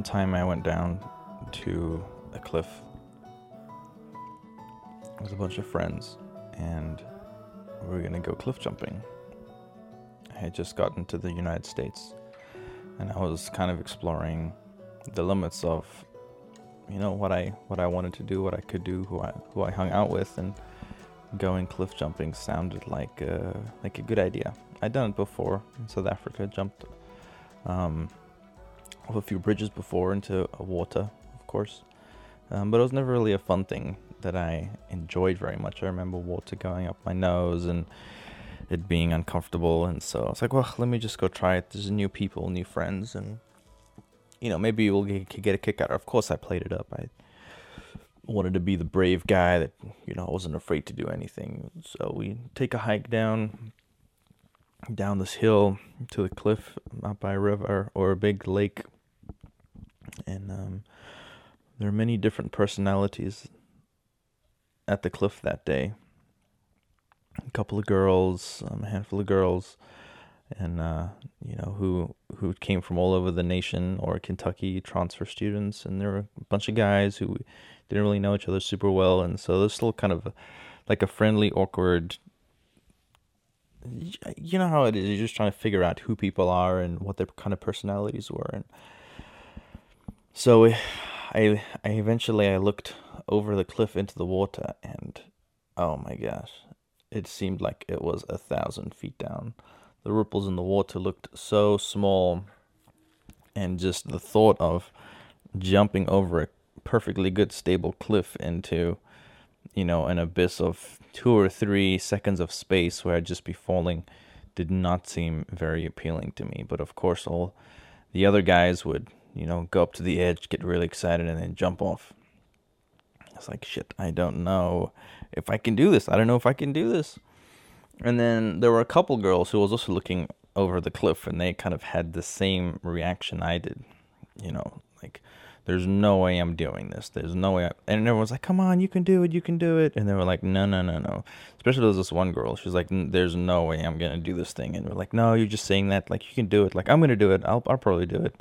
one time I went down to a cliff with a bunch of friends, and we were gonna go cliff jumping. I had just gotten to the United States, and I was kind of exploring the limits of, you know, what I what I wanted to do, what I could do, who I who I hung out with, and going cliff jumping sounded like a, like a good idea. I'd done it before in South Africa, jumped um, off a few bridges before into water, of course, um, but it was never really a fun thing that I enjoyed very much. I remember water going up my nose and it being uncomfortable, and so I was like, well, let me just go try it. There's new people, new friends, and you know, maybe we'll get, a kick out of it. Of course, I played it up. I wanted to be the brave guy that you know wasn't afraid to do anything. So we take a hike down down this hill to the cliff up by a river or a big lake, and um, there are many different personalities at the cliff that day. A couple of girls, um, a handful of girls, and uh, you know who who came from all over the nation or Kentucky transfer students, and there were a bunch of guys who didn't really know each other super well, and so there's still kind of like a friendly, awkward. You know how it is. You're just trying to figure out who people are and what their kind of personalities were, and so I, I eventually I looked over the cliff into the water, and oh my gosh, it seemed like it was a thousand feet down. The ripples in the water looked so small, and just the thought of jumping over a perfectly good stable cliff into you know an abyss of two or three seconds of space where I'd just be falling did not seem very appealing to me. But of course, all the other guys would you know go up to the edge, get really excited, and then jump off. It's like, shit, I don't know if I can do this. I don't know if I can do this. And then there were a couple girls who was also looking over the cliff, and they kind of had the same reaction I did. You know, like there's no way I'm doing this. There's no way. I, and everyone's like, come on, you can do it. You can do it. And they were like, no, no, no, no. Especially there was this one girl. She's like, there's no way I'm going to do this thing. And we're like, no, you're just saying that. Like, you can do it. Like, I'm going to do it. I'll, I'll probably do it.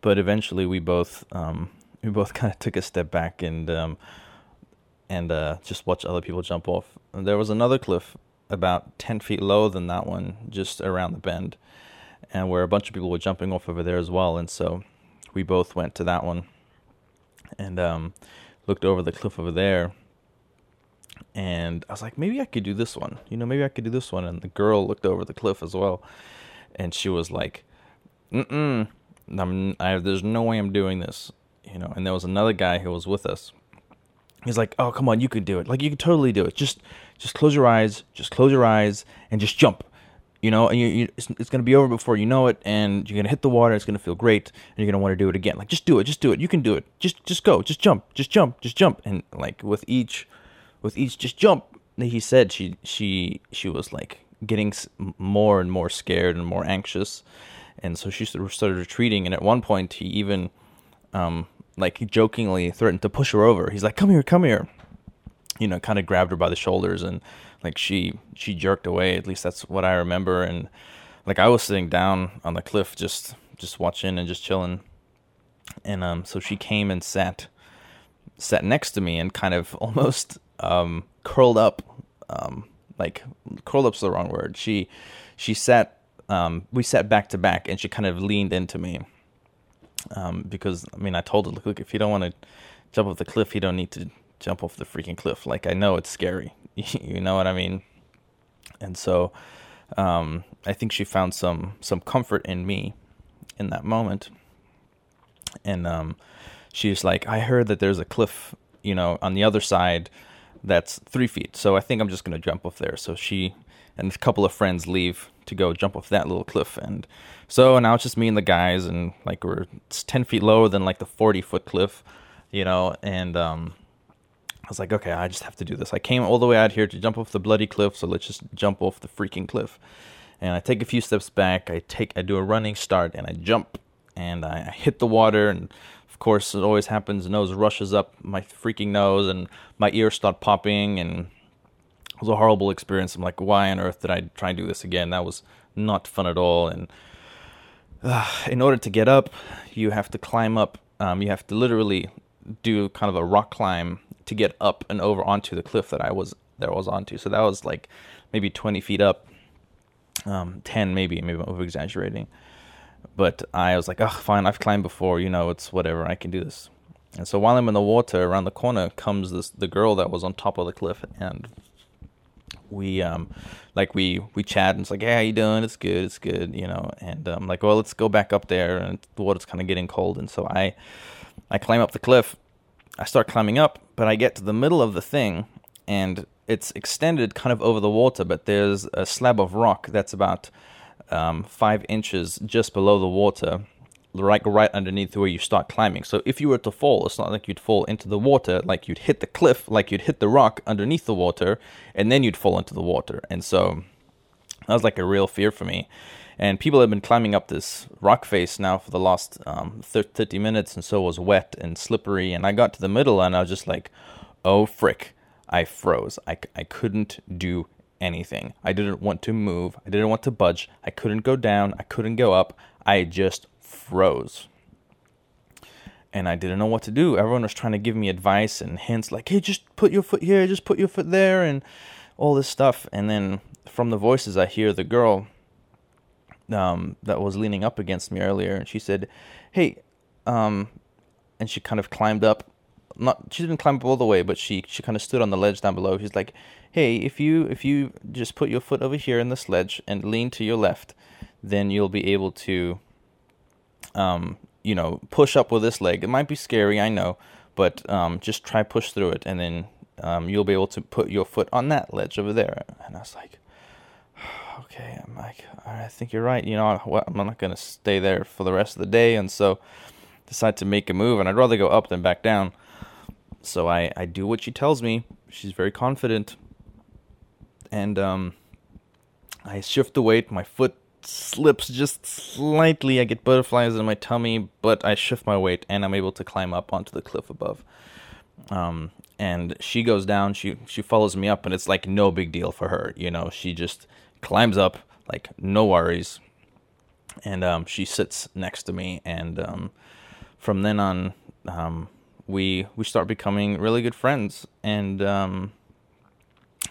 But eventually we both, um, we both kind of took a step back and, um, and, uh, just watched other people jump off. And there was another cliff about 10 feet lower than that one, just around the bend. And where a bunch of people were jumping off over there as well. And so, we both went to that one and um, looked over the cliff over there. And I was like, maybe I could do this one. You know, maybe I could do this one. And the girl looked over the cliff as well. And she was like, mm-mm, I'm, I, there's no way I'm doing this. You know, and there was another guy who was with us. He's like, oh, come on, you can do it. Like, you can totally do it. Just, just close your eyes. Just close your eyes and just jump you know, and you, you it's, it's to be over before you know it, and you're to hit the water. It's to feel great, and you're to want to do it again. Like, just do it, just do it. You can do it. Just, just go, just jump, just jump, just jump. And like with each, with each, just jump. He said she, she, she was like getting more and more scared and more anxious, and so she started retreating. And at one point, he even, um, like jokingly threatened to push her over. He's like, "Come here, come here," you know, kind of grabbed her by the shoulders and like she she jerked away. At least that's what I remember. And like I was sitting down on the cliff, just just watching and just chilling. And um, so she came and sat sat next to me and kind of almost um curled up. Um, like curled up's the wrong word. She she sat. Um, we sat back to back, and she kind of leaned into me. Um, because I mean, I told her, look, look, if you don't want to jump off the cliff, you don't need to jump off the freaking cliff. Like I know it's scary. you know what I mean? And so um, I think she found some some comfort in me in that moment. And um, she's like, I heard that there's a cliff, you know, on the other side that's three feet. So I think I'm just gonna jump off there. So she and a couple of friends leave to go jump off that little cliff. And so now it's just me and the guys, and like we're it's ten feet lower than like the forty foot cliff, you know, and um, I was like, okay, I just have to do this. I came all the way out here to jump off the bloody cliff, so let's just jump off the freaking cliff. And I take a few steps back. I take, I do a running start, and I jump, and I hit the water, and of course, it always happens. Nose rushes up my freaking nose, and my ears start popping, and it was a horrible experience. I'm like, why on earth did I try and do this again? That was not fun at all, and uh, in order to get up, you have to climb up. Um, you have to literally do kind of a rock climb to get up and over onto the cliff that I was I was onto. So that was like maybe 20 feet up, um, 10 maybe, maybe I'm over exaggerating. But I was like, oh, fine, I've climbed before, you know, it's whatever, I can do this. And so while I'm in the water, around the corner comes this the girl that was on top of the cliff, and we um like we we chat and it's like, hey, how you doing? It's good, it's good, you know. And I'm um, like, well, let's go back up there, and the water's kind of getting cold, and so I I climb up the cliff. I start climbing up, but I get to the middle of the thing, and it's extended kind of over the water, but there's a slab of rock that's about um, five inches just below the water right right underneath where you start climbing. So if you were to fall, it's not like you'd fall into the water, like you'd hit the cliff, like you'd hit the rock underneath the water, and then you'd fall into the water. And so that was like a real fear for me. And people have been climbing up this rock face now for the last um, 30 minutes, and so it was wet and slippery. And I got to the middle, and I was just like, oh, frick. I froze. I, I couldn't do anything. I didn't want to move. I didn't want to budge. I couldn't go down. I couldn't go up. I just froze. And I didn't know what to do. Everyone was trying to give me advice and hints like, hey, just put your foot here, just put your foot there, and all this stuff. And then from the voices, I hear the girl um, that was leaning up against me earlier, and she said, hey, um, and she kind of climbed up. Not she didn't climb up all the way, but she she kind of stood on the ledge down below. She's like, "Hey, if you if you just put your foot over here in the sledge and lean to your left, then you'll be able to um, you know, push up with this leg. It might be scary, I know, but um, just try push through it, and then um, you'll be able to put your foot on that ledge over there. And I was like, okay, I'm like, I think you're right. You know, I'm not gonna stay there for the rest of the day, and so decide to make a move. And I'd rather go up than back down. So I I do what she tells me. She's very confident, and um, I shift the weight. My foot slips just slightly. I get butterflies in my tummy, but I shift my weight and I'm able to climb up onto the cliff above. Um, and she goes down. She she follows me up, and it's like no big deal for her. You know, she just climbs up like no worries, and um, she sits next to me. And um, from then on, um, we we start becoming really good friends. And um,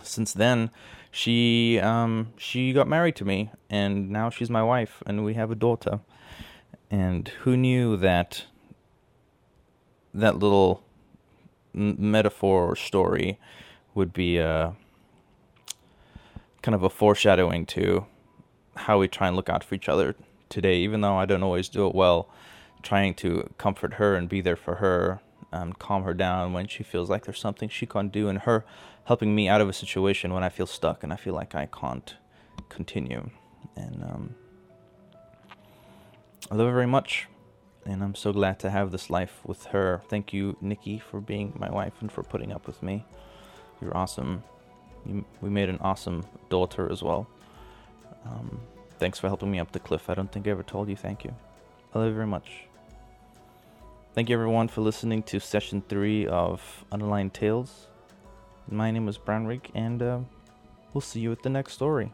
since then, she um she got married to me and now she's my wife and we have a daughter. And who knew that that little metaphor or story would be a uh, kind of a foreshadowing to how we try and look out for each other today even though I don't always do it well trying to comfort her and be there for her and calm her down when she feels like there's something she can't do and her helping me out of a situation when I feel stuck and I feel like I can't continue. And um, I love her very much, and I'm so glad to have this life with her. Thank you, Nikki, for being my wife and for putting up with me. You're awesome. You, we made an awesome daughter as well. Um, thanks for helping me up the cliff. I don't think I ever told you thank you. I love you very much. Thank you everyone for listening to session three of Underlined Tales. My name is Brownrick, and uh, we'll see you at the next story.